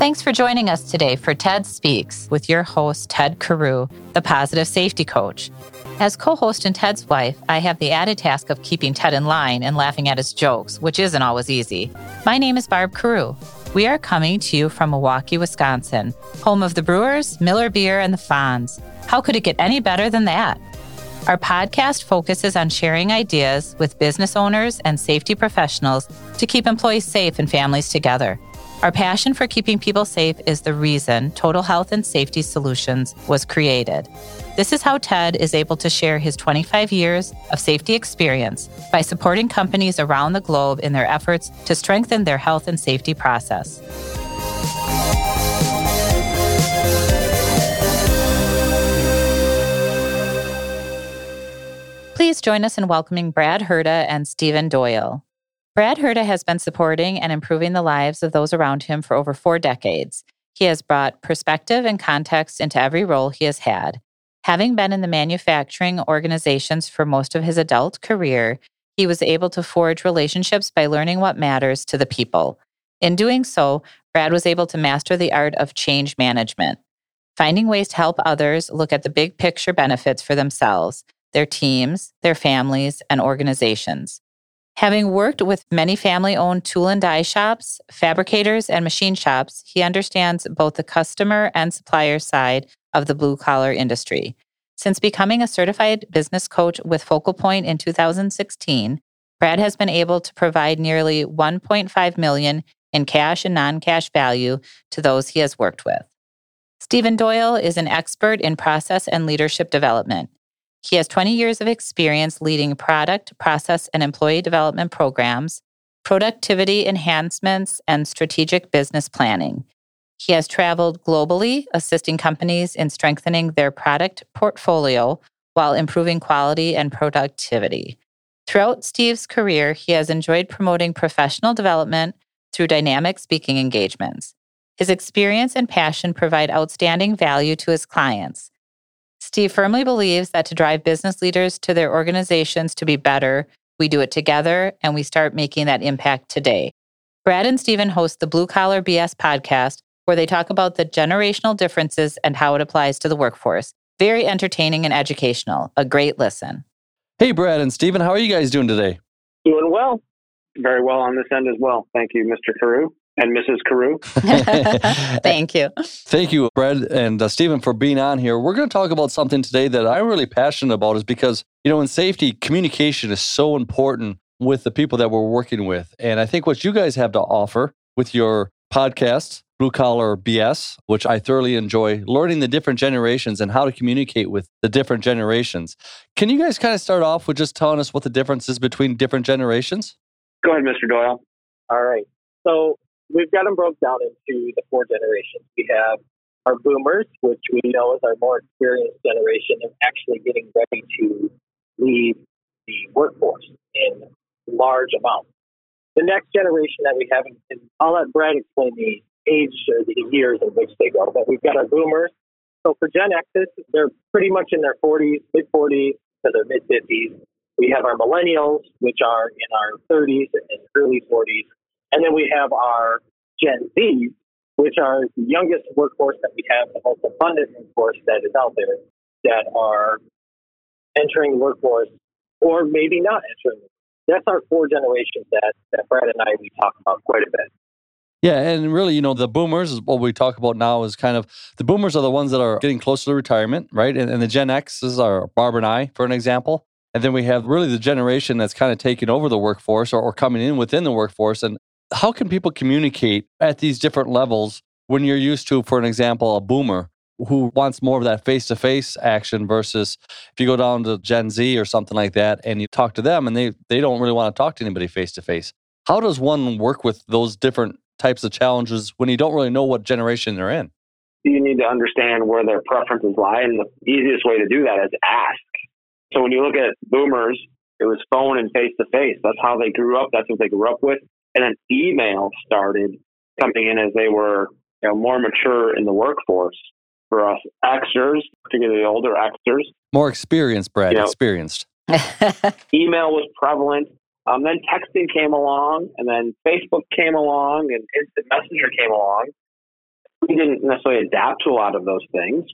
Thanks for joining us today for TED Speaks with your host, Ted Carew, the positive safety coach. As co host and Ted's wife, I have the added task of keeping Ted in line and laughing at his jokes, which isn't always easy. My name is Barb Carew. We are coming to you from Milwaukee, Wisconsin, home of the Brewers, Miller Beer, and the Fonz. How could it get any better than that? Our podcast focuses on sharing ideas with business owners and safety professionals to keep employees safe and families together. Our passion for keeping people safe is the reason Total Health and Safety Solutions was created. This is how TED is able to share his 25 years of safety experience by supporting companies around the globe in their efforts to strengthen their health and safety process. Please join us in welcoming Brad Herda and Stephen Doyle. Brad Herda has been supporting and improving the lives of those around him for over four decades. He has brought perspective and context into every role he has had. Having been in the manufacturing organizations for most of his adult career, he was able to forge relationships by learning what matters to the people. In doing so, Brad was able to master the art of change management, finding ways to help others look at the big picture benefits for themselves, their teams, their families, and organizations. Having worked with many family owned tool and die shops, fabricators, and machine shops, he understands both the customer and supplier side of the blue collar industry. Since becoming a certified business coach with Focal Point in 2016, Brad has been able to provide nearly 1.5 million in cash and non-cash value to those he has worked with. Stephen Doyle is an expert in process and leadership development. He has 20 years of experience leading product, process, and employee development programs, productivity enhancements, and strategic business planning. He has traveled globally, assisting companies in strengthening their product portfolio while improving quality and productivity. Throughout Steve's career, he has enjoyed promoting professional development through dynamic speaking engagements. His experience and passion provide outstanding value to his clients. Steve firmly believes that to drive business leaders to their organizations to be better, we do it together and we start making that impact today. Brad and Stephen host the Blue Collar BS podcast, where they talk about the generational differences and how it applies to the workforce. Very entertaining and educational. A great listen. Hey, Brad and Stephen, how are you guys doing today? Doing well. Very well on this end as well. Thank you, Mr. Carew and Mrs. Carew. Thank you. Thank you, Brad and uh, Stephen, for being on here. We're going to talk about something today that I'm really passionate about, is because you know, in safety, communication is so important with the people that we're working with, and I think what you guys have to offer with your podcast, Blue Collar BS, which I thoroughly enjoy, learning the different generations and how to communicate with the different generations. Can you guys kind of start off with just telling us what the difference is between different generations? Go ahead, Mr. Doyle. All right. So we've got them broke down into the four generations. We have our boomers, which we know is our more experienced generation of actually getting ready to leave the workforce in large amounts. The next generation that we have, and I'll let Brad explain the age or the years in which they go, but we've got our boomers. So for Gen X's, they're pretty much in their 40s, mid 40s to their mid 50s. We have our millennials, which are in our 30s and early 40s. And then we have our Gen Z, which are the youngest workforce that we have, the most abundant workforce that is out there that are entering the workforce or maybe not entering. that's our four generations that, that Brad and I, we talk about quite a bit. Yeah, and really, you know, the boomers is what we talk about now is kind of the boomers are the ones that are getting closer to retirement, right? And, and the Gen X's are Barb and I, for an example. And then we have really the generation that's kind of taking over the workforce or, or coming in within the workforce. And how can people communicate at these different levels when you're used to, for an example, a boomer who wants more of that face to face action versus if you go down to Gen Z or something like that and you talk to them and they, they don't really want to talk to anybody face to face. How does one work with those different types of challenges when you don't really know what generation they're in? You need to understand where their preferences lie, and the easiest way to do that is ask. So when you look at boomers, it was phone and face to face. That's how they grew up. That's what they grew up with. And then email started coming in as they were you know, more mature in the workforce. For us Xers, particularly older Xers, more experienced, Brad, you know, experienced. email was prevalent. Um, then texting came along, and then Facebook came along, and instant messenger came along. We didn't necessarily adapt to a lot of those things.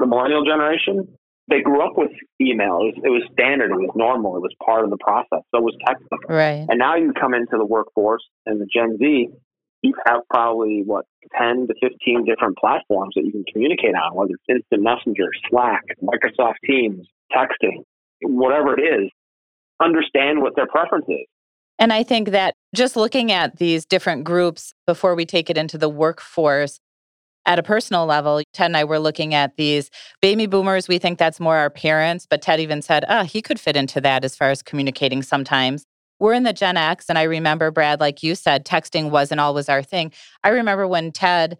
The millennial generation, they grew up with email. It was, it was standard. It was normal. It was part of the process. So it was texting. Right. And now you come into the workforce and the Gen Z, you have probably what 10 to 15 different platforms that you can communicate on, whether it's instant messenger, Slack, Microsoft Teams, texting, whatever it is understand what their preference is. And I think that just looking at these different groups before we take it into the workforce, at a personal level, Ted and I were looking at these baby boomers. We think that's more our parents, but Ted even said, oh, he could fit into that as far as communicating sometimes. We're in the Gen X, and I remember, Brad, like you said, texting wasn't always our thing. I remember when Ted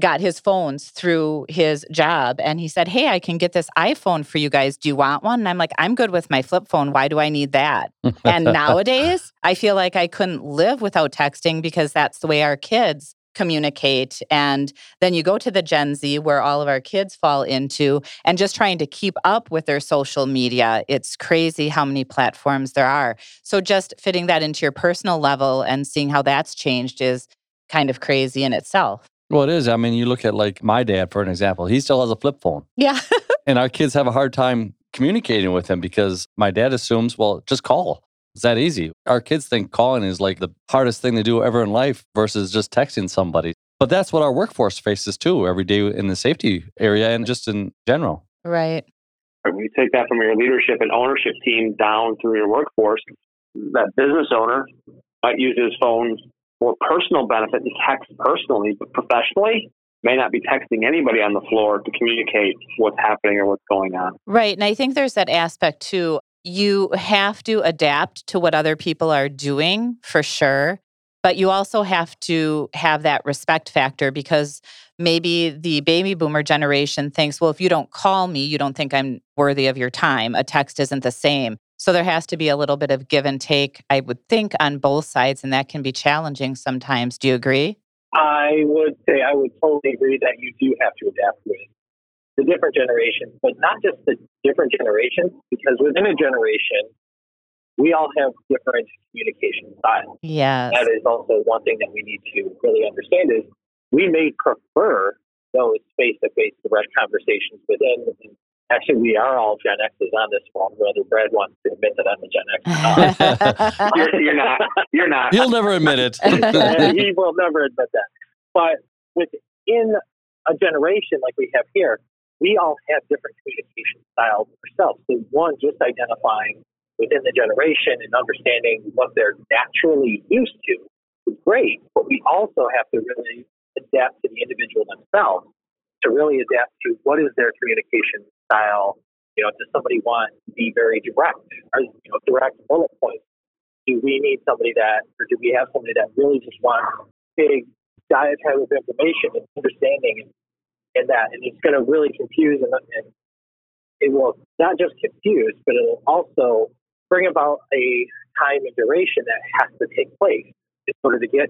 got his phones through his job and he said, Hey, I can get this iPhone for you guys. Do you want one? And I'm like, I'm good with my flip phone. Why do I need that? and nowadays, I feel like I couldn't live without texting because that's the way our kids communicate. And then you go to the Gen Z where all of our kids fall into and just trying to keep up with their social media. It's crazy how many platforms there are. So just fitting that into your personal level and seeing how that's changed is kind of crazy in itself. Well, it is. I mean, you look at like my dad, for an example, he still has a flip phone. Yeah. and our kids have a hard time communicating with him because my dad assumes, well, just call. It's that easy. Our kids think calling is like the hardest thing to do ever in life versus just texting somebody. But that's what our workforce faces too every day in the safety area and just in general. Right. When you take that from your leadership and ownership team down through your workforce, that business owner might use his phone for personal benefit and text personally, but professionally may not be texting anybody on the floor to communicate what's happening or what's going on. Right. And I think there's that aspect too. You have to adapt to what other people are doing for sure. But you also have to have that respect factor because maybe the baby boomer generation thinks, well, if you don't call me, you don't think I'm worthy of your time. A text isn't the same. So there has to be a little bit of give and take, I would think, on both sides, and that can be challenging sometimes. Do you agree? I would say I would totally agree that you do have to adapt with the different generations, but not just the different generations, because within a generation, we all have different communication styles. Yeah. That is also one thing that we need to really understand is we may prefer those face-to-face direct conversations within Actually, we are all Gen X's on this one, whether Brad wants to admit that I'm a Gen X. you're, you're, not. You're not. He'll never admit it. he will never admit that. But within a generation like we have here, we all have different communication styles ourselves. So, one, just identifying within the generation and understanding what they're naturally used to is great. But we also have to really adapt to the individual themselves to really adapt to what is their communication style. You know, does somebody want to be very direct? Or, you know, direct bullet points? Do we need somebody that, or do we have somebody that really just wants big diatribe of information and understanding and, and that? And it's going to really confuse and, and it will not just confuse, but it will also bring about a time and duration that has to take place in order to get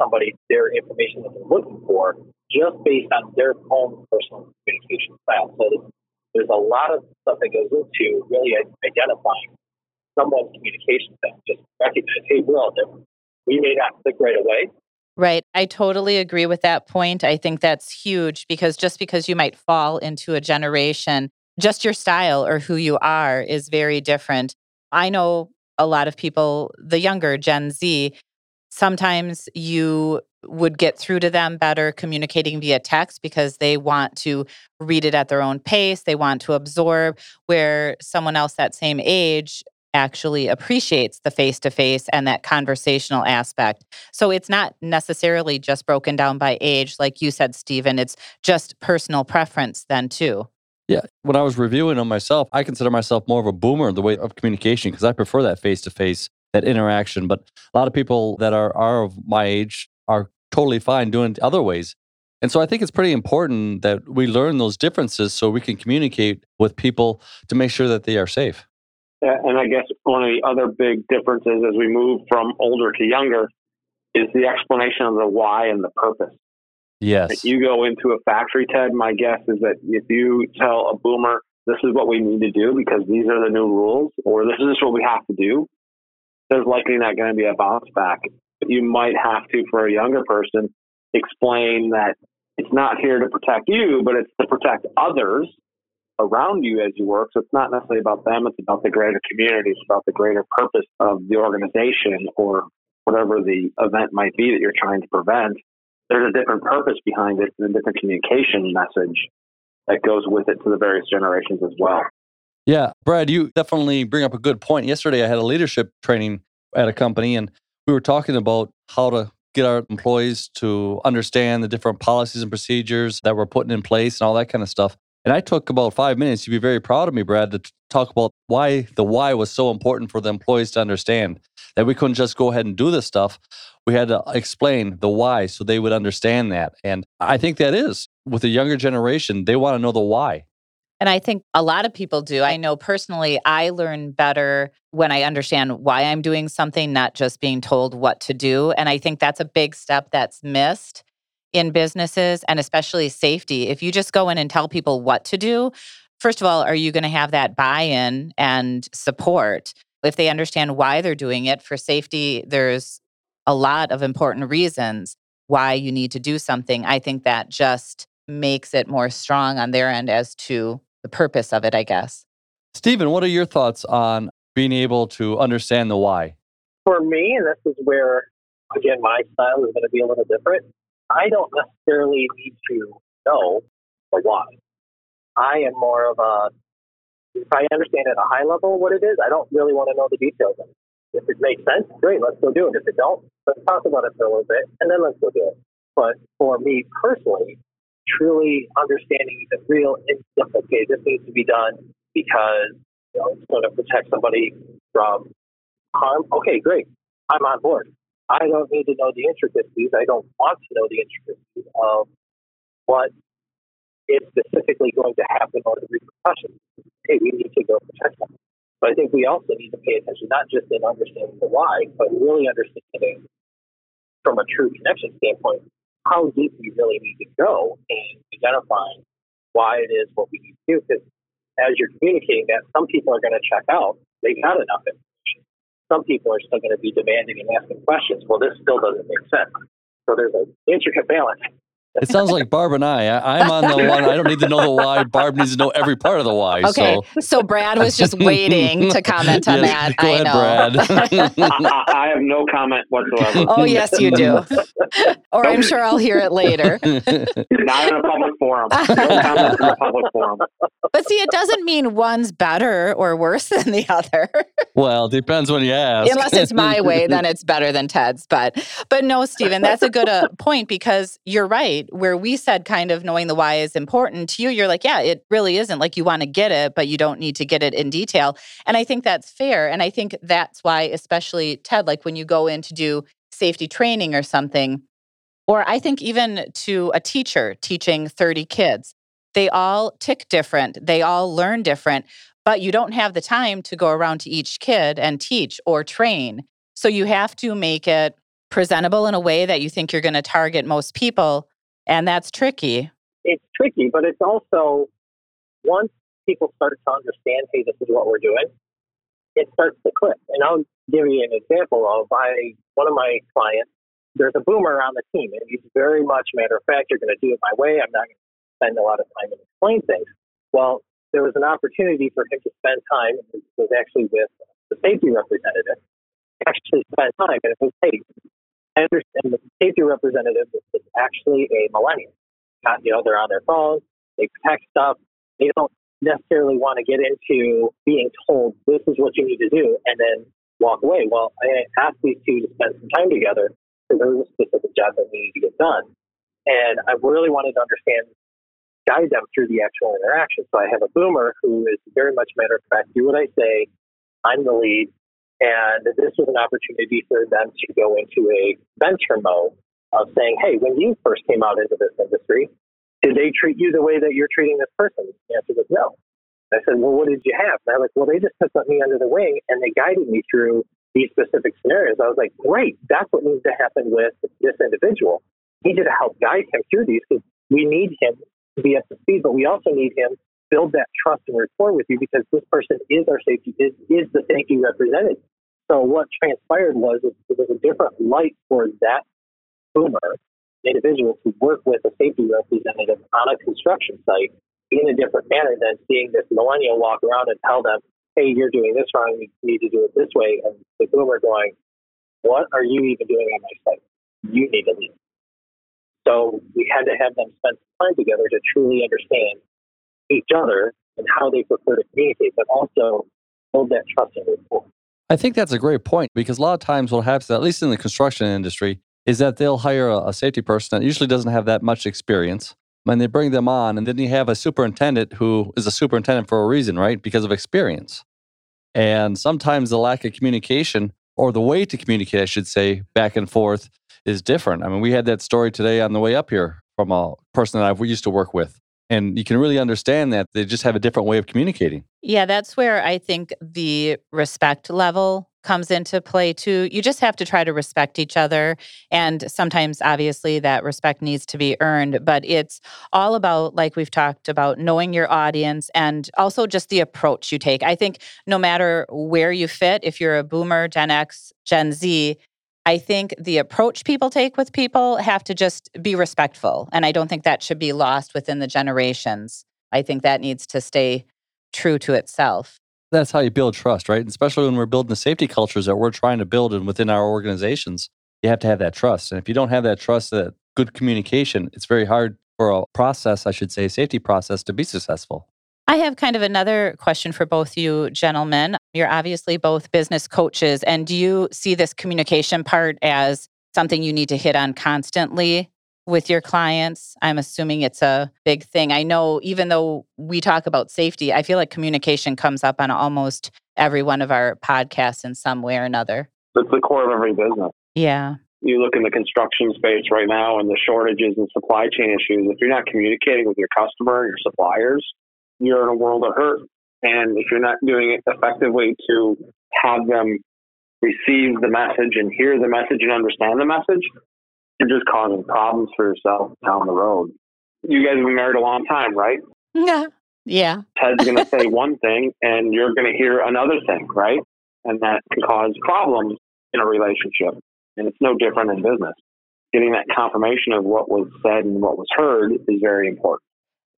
somebody their information that they're looking for just based on their own personal communication style. So there's a lot of stuff that goes into really identifying someone's communication style. Just recognize, hey, different. We may not click right away. Right. I totally agree with that point. I think that's huge because just because you might fall into a generation, just your style or who you are is very different. I know a lot of people, the younger Gen Z, sometimes you would get through to them better communicating via text because they want to read it at their own pace. They want to absorb, where someone else that same age actually appreciates the face to face and that conversational aspect. So it's not necessarily just broken down by age. Like you said, Stephen, it's just personal preference then too. Yeah. When I was reviewing them myself, I consider myself more of a boomer in the way of communication because I prefer that face to face, that interaction. But a lot of people that are, are of my age are totally fine doing it other ways. And so I think it's pretty important that we learn those differences so we can communicate with people to make sure that they are safe. And I guess one of the other big differences as we move from older to younger is the explanation of the why and the purpose. Yes. If you go into a factory, Ted, my guess is that if you tell a boomer, this is what we need to do because these are the new rules, or this is what we have to do, there's likely not going to be a bounce back. But you might have to, for a younger person, explain that it's not here to protect you, but it's to protect others around you as you work. So it's not necessarily about them, it's about the greater community, it's about the greater purpose of the organization or whatever the event might be that you're trying to prevent. There's a different purpose behind it and a different communication message that goes with it to the various generations as well. Yeah, Brad, you definitely bring up a good point. Yesterday, I had a leadership training at a company, and we were talking about how to get our employees to understand the different policies and procedures that we're putting in place and all that kind of stuff. And I took about five minutes. You'd be very proud of me, Brad, to talk about why the why was so important for the employees to understand that we couldn't just go ahead and do this stuff. We had to explain the why so they would understand that. And I think that is with the younger generation, they want to know the why. And I think a lot of people do. I know personally, I learn better when I understand why I'm doing something, not just being told what to do. And I think that's a big step that's missed in businesses and especially safety. If you just go in and tell people what to do, first of all, are you going to have that buy in and support? If they understand why they're doing it for safety, there's a lot of important reasons why you need to do something. I think that just makes it more strong on their end as to the purpose of it, I guess. Stephen, what are your thoughts on being able to understand the why? For me, and this is where, again, my style is going to be a little different. I don't necessarily need to know the why. I am more of a, if I understand at a high level what it is, I don't really want to know the details of it. If it makes sense, great, let's go do it. If it don't, let's talk about it for a little bit and then let's go do it. But for me personally, truly understanding the real, okay, this needs to be done because you know, it's going to protect somebody from harm. Okay, great. I'm on board. I don't need to know the intricacies. I don't want to know the intricacies of what is specifically going to happen or the repercussions. Hey, we need to go protect them. But I think we also need to pay attention, not just in understanding the why, but really understanding from a true connection standpoint, how deep we really need to go in identifying why it is what we need to do. Because as you're communicating that, some people are going to check out. They've had enough information. Some people are still going to be demanding and asking questions. Well, this still doesn't make sense. So there's an intricate balance. It sounds like Barb and I. I am on the one. I don't need to know the why. Barb needs to know every part of the why. Okay. So, so Brad was just waiting to comment on yes, that. Go I ahead, know. Brad. I, I have no comment whatsoever. oh, yes, you do. or I'm sure I'll hear it later. Not in a public forum. No comment in a public forum. But see, it doesn't mean one's better or worse than the other. well, depends when you ask. Unless it's my way, then it's better than Ted's. But but no, Stephen, that's a good uh, point because you're right. Where we said kind of knowing the why is important to you, you're like, yeah, it really isn't. Like you want to get it, but you don't need to get it in detail. And I think that's fair. And I think that's why, especially Ted, like when you go in to do safety training or something, or I think even to a teacher teaching 30 kids, they all tick different, they all learn different, but you don't have the time to go around to each kid and teach or train. So you have to make it presentable in a way that you think you're going to target most people. And that's tricky. It's tricky, but it's also once people start to understand, hey, this is what we're doing, it starts to click. And I'll give you an example of I one of my clients. There's a boomer on the team, and he's very much matter of fact. You're going to do it my way. I'm not going to spend a lot of time and explain things. Well, there was an opportunity for him to spend time. It was actually with the safety representative actually spent time and it was, hey, I understand the safety representative is actually a millennial. You know, they're on their phones, they protect stuff. They don't necessarily want to get into being told this is what you need to do and then walk away. Well, I asked these two to spend some time together because there was a specific job that needed to get done. And I really wanted to understand, guide them through the actual interaction. So I have a boomer who is very much matter of fact, do what I say, I'm the lead. And this was an opportunity for them to go into a venture mode of saying, hey, when you first came out into this industry, did they treat you the way that you're treating this person? The answer was no. I said, well, what did you have? And they're like, well, they just took me under the wing and they guided me through these specific scenarios. I was like, great, that's what needs to happen with this individual. We need to help guide him through these because we need him to be up to speed, but we also need him build that trust and rapport with you because this person is our safety, is, is the safety representative. So what transpired was it, it was a different light for that boomer individual to work with a safety representative on a construction site in a different manner than seeing this millennial walk around and tell them, hey, you're doing this wrong, you need to do it this way. And the boomer going, what are you even doing on my site? You need to leave. So we had to have them spend some time together to truly understand each other and how they prefer to communicate, but also build that trust and rapport. I think that's a great point because a lot of times what happens, at least in the construction industry, is that they'll hire a, safety person that usually doesn't have that much experience. And they bring them on, and then you have a superintendent who is a superintendent for a reason, right? Because of experience. And sometimes the lack of communication, or the way to communicate, I should say, back and forth is different. I mean, we had that story today on the way up here from a person that I used to work with. And you can really understand that they just have a different way of communicating. Yeah, that's where I think the respect level comes into play too. You just have to try to respect each other. And sometimes, obviously, that respect needs to be earned. But it's all about, like we've talked about, knowing your audience and also just the approach you take. I think no matter where you fit, if you're a boomer, Gen X, Gen Z, I think the approach people take with people have to just be respectful. And I don't think that should be lost within the generations. I think that needs to stay true to itself that's how you build trust, right? And especially when we're building the safety cultures that we're trying to build and within our organizations, you have to have that trust. And if you don't have that trust, that good communication, it's very hard for a process, I should say, safety process to be successful. I have kind of another question for both you gentlemen. You're obviously both business coaches, and do you see this communication part as something you need to hit on constantly with your clients? I'm assuming it's a big thing. I know even though we talk about safety, I feel like communication comes up on almost every one of our podcasts in some way or another. It's the core of every business. Yeah. You look in the construction space right now and the shortages and supply chain issues. If you're not communicating with your customer and your suppliers, you're in a world of hurt. And if you're not doing it effectively to have them receive the message and hear the message and understand the message, you're just causing problems for yourself down the road. You guys have been married a long time, right? Yeah. Yeah. Ted's going to say one thing and you're going to hear another thing, right? And that can cause problems in a relationship. And it's no different in business. Getting that confirmation of what was said and what was heard is very important.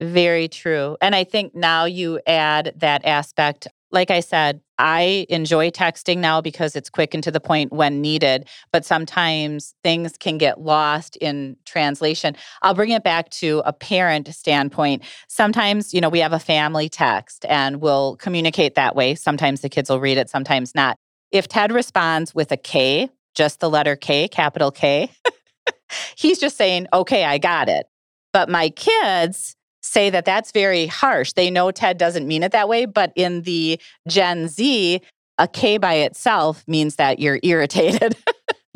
Very true. And I think now you add that aspect like I said, I enjoy texting now because it's quick and to the point when needed, but sometimes things can get lost in translation. I'll bring it back to a parent standpoint. Sometimes, you know, we have a family text and we'll communicate that way. Sometimes the kids will read it, sometimes not. If Ted responds with a K, just the letter K, capital K, he's just saying, okay, I got it. But my kids, say that that's very harsh. They know Ted doesn't mean it that way, but in the Gen Z, a K by itself means that you're irritated.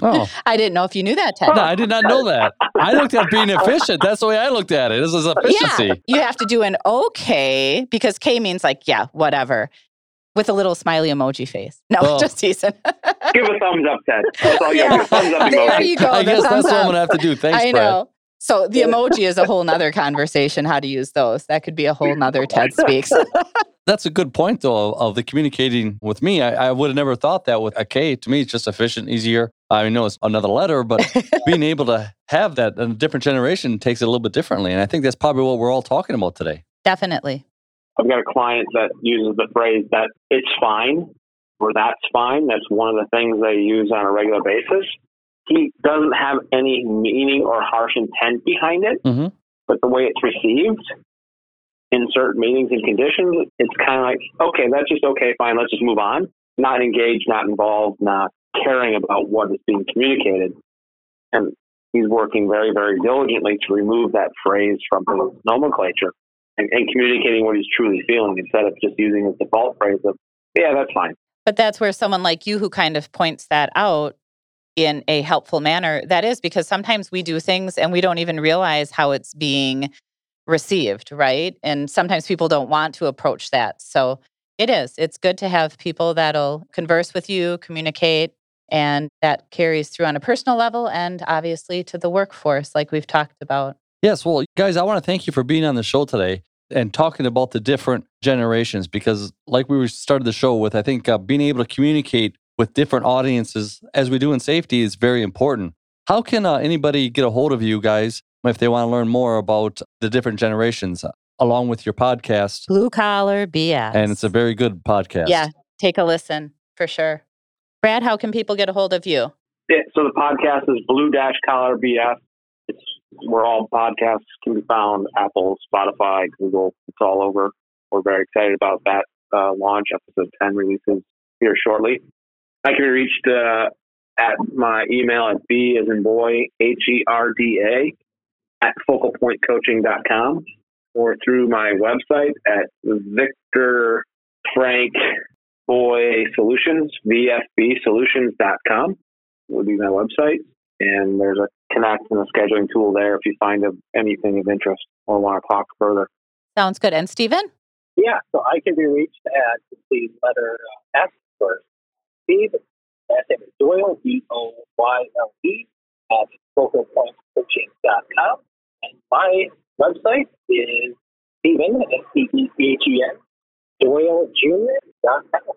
Oh. I didn't know if you knew that, Ted. No, I did not know that. I looked at being efficient. That's the way I looked at it. This is efficiency. Yeah, you have to do an okay because K means like, yeah, whatever, with a little smiley emoji face. No, oh. just teasing. Give a thumbs up, Ted. That's all you yeah. Thumbs up there you go. I guess that's what I'm going to have to do. Thanks, I Brad. Know. So the emoji is a whole nother conversation, how to use those. That could be a whole nother TED Speaks. That's a good point, though, of the communicating with me. I, I would have never thought that with a K. To me, it's just efficient, easier. I know it's another letter, but being able to have that in a different generation takes it a little bit differently. And I think that's probably what we're all talking about today. Definitely. I've got a client that uses the phrase that it's fine or that's fine. That's one of the things they use on a regular basis. He doesn't have any meaning or harsh intent behind it, Mhm. but the way it's received in certain meetings and conditions, it's kind of like, okay, that's just okay, fine, let's just move on. Not engaged, not involved, not caring about what is being communicated. And he's working very, very diligently to remove that phrase from his nomenclature and, and communicating what he's truly feeling instead of just using his default phrase of, yeah, that's fine. But that's where someone like you who kind of points that out in a helpful manner, that is because sometimes we do things and we don't even realize how it's being received, right? And sometimes people don't want to approach that. So it is. It's good to have people that'll converse with you, communicate, and that carries through on a personal level and obviously to the workforce, like we've talked about. Yes, well, guys, I want to thank you for being on the show today and talking about the different generations because, like we started the show with, I think uh, being able to communicate with different audiences as we do in safety is very important. How can uh, anybody get a hold of you guys if they want to learn more about the different generations uh, along with your podcast? Blue collar BS. And it's a very good podcast. Yeah, take a listen for sure. Brad, how can people get a hold of you? Yeah, so the podcast is Blue Dash Collar BS. It's where all podcasts can be found: Apple, Spotify, Google. It's all over. We're very excited about that uh, launch. Episode ten releases here shortly. I can be reached uh, at my email at b as in boy h e r d a at focalpointcoaching.com or through my website at Victor Frank Boy Solutions, VFBsolutions.com would be my website. And there's a connect and a scheduling tool there if you find of anything of interest or want to talk further. Sounds good. And Stephen? Yeah, so I can be reached at the letter uh, S first. Steve, last name is Doyle, D O Y L E, at focalpointcoaching.com. And my website is Stephen, S T E P H E N, DoyleJr.com.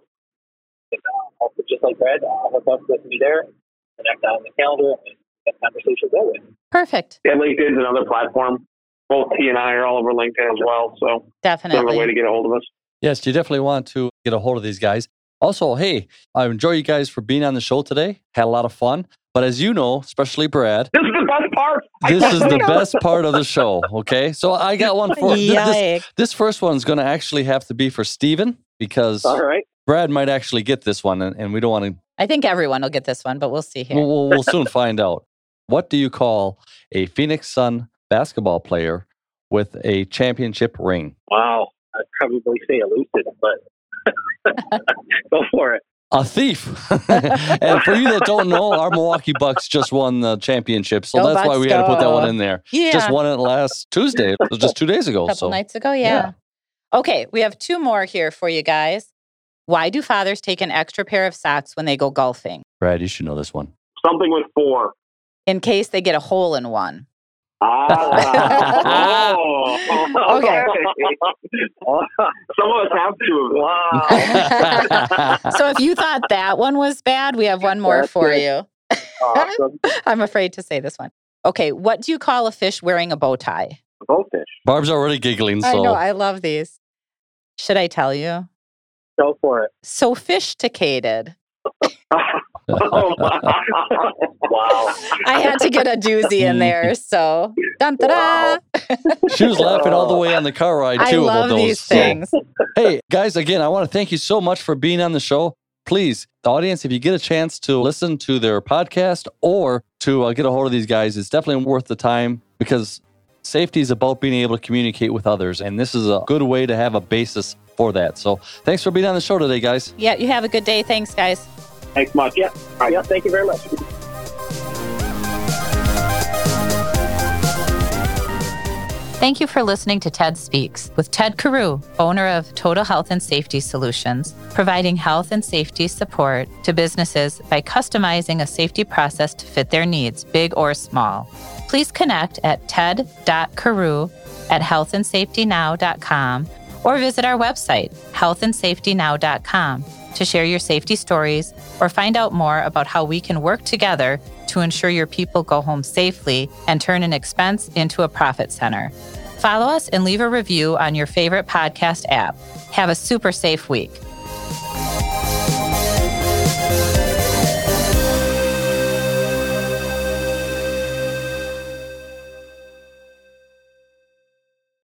And, uh, also, just like Brad, uh, hook up with me there, connect on the calendar, and have conversations that way. Perfect. Yeah, LinkedIn's another platform. Both he and I are all over LinkedIn as well. So definitely. another way to Definitely. get a hold of us. Yes, you definitely want to get a hold of these guys. Also, hey, I enjoy you guys for being on the show today. Had a lot of fun. But as you know, especially Brad, This is the best part. This is the best part of the show. Okay. So I got one for this, this, Yikes. this first one's going to actually have to be for Steven because All right. Brad might actually get this one and, and we don't want to, I think everyone will get this one, but we'll see here. we'll, we'll, we'll soon find out. What do you call a Phoenix Sun basketball player with a championship ring? Wow. I'd probably say elusive, but go for it. A thief. and for you that don't know, our Milwaukee Bucks just won the championship. So Go that's why Bucks, we had to put that one in there. yeah. Just won it last Tuesday. It was just two days ago. a couple So nights ago. Yeah. Okay, we have two more here for you guys. Why do fathers take an extra pair of socks when they go golfing? Brad, you should know this one. Something with four. In case they get a hole in one. Ah. oh, Okay. Some of us have to. Wow. so if you thought that one was bad, we have one more That's for good. you. awesome. I'm afraid to say this one. Okay, what do you call a fish wearing a bow tie? Goldfish. Barb's already giggling. So I know, I love these. Should I tell you? Go for it. Sophisticated. oh, wow. Wow. I had to get a doozy in there. So, dun, da, Wow. she was laughing all the way on the car ride I too love about those. these So, things. hey, guys, again, I want to thank you so much for being on the show. Please, the audience, if you get a chance to listen to their podcast or to uh, get a hold of these guys, it's definitely worth the time because safety is about being able to communicate with others. And this is a good way to have a basis for that. So thanks for being on the show today, guys. Yeah, you have a good day. Thanks, guys. Thanks much. Yeah. Yeah. Thank you very much. Thank you for listening to TED Speaks with Ted Carew, owner of Total Health and Safety Solutions, providing health and safety support to businesses by customizing a safety process to fit their needs, big or small. Please connect at ted.carew at healthandsafetynow.com or visit our website, healthandsafetynow.com, to share your safety stories or find out more about how we can work together to ensure your people go home safely and turn an expense into a profit center. Follow us and leave a review on your favorite podcast app. Have a super safe week.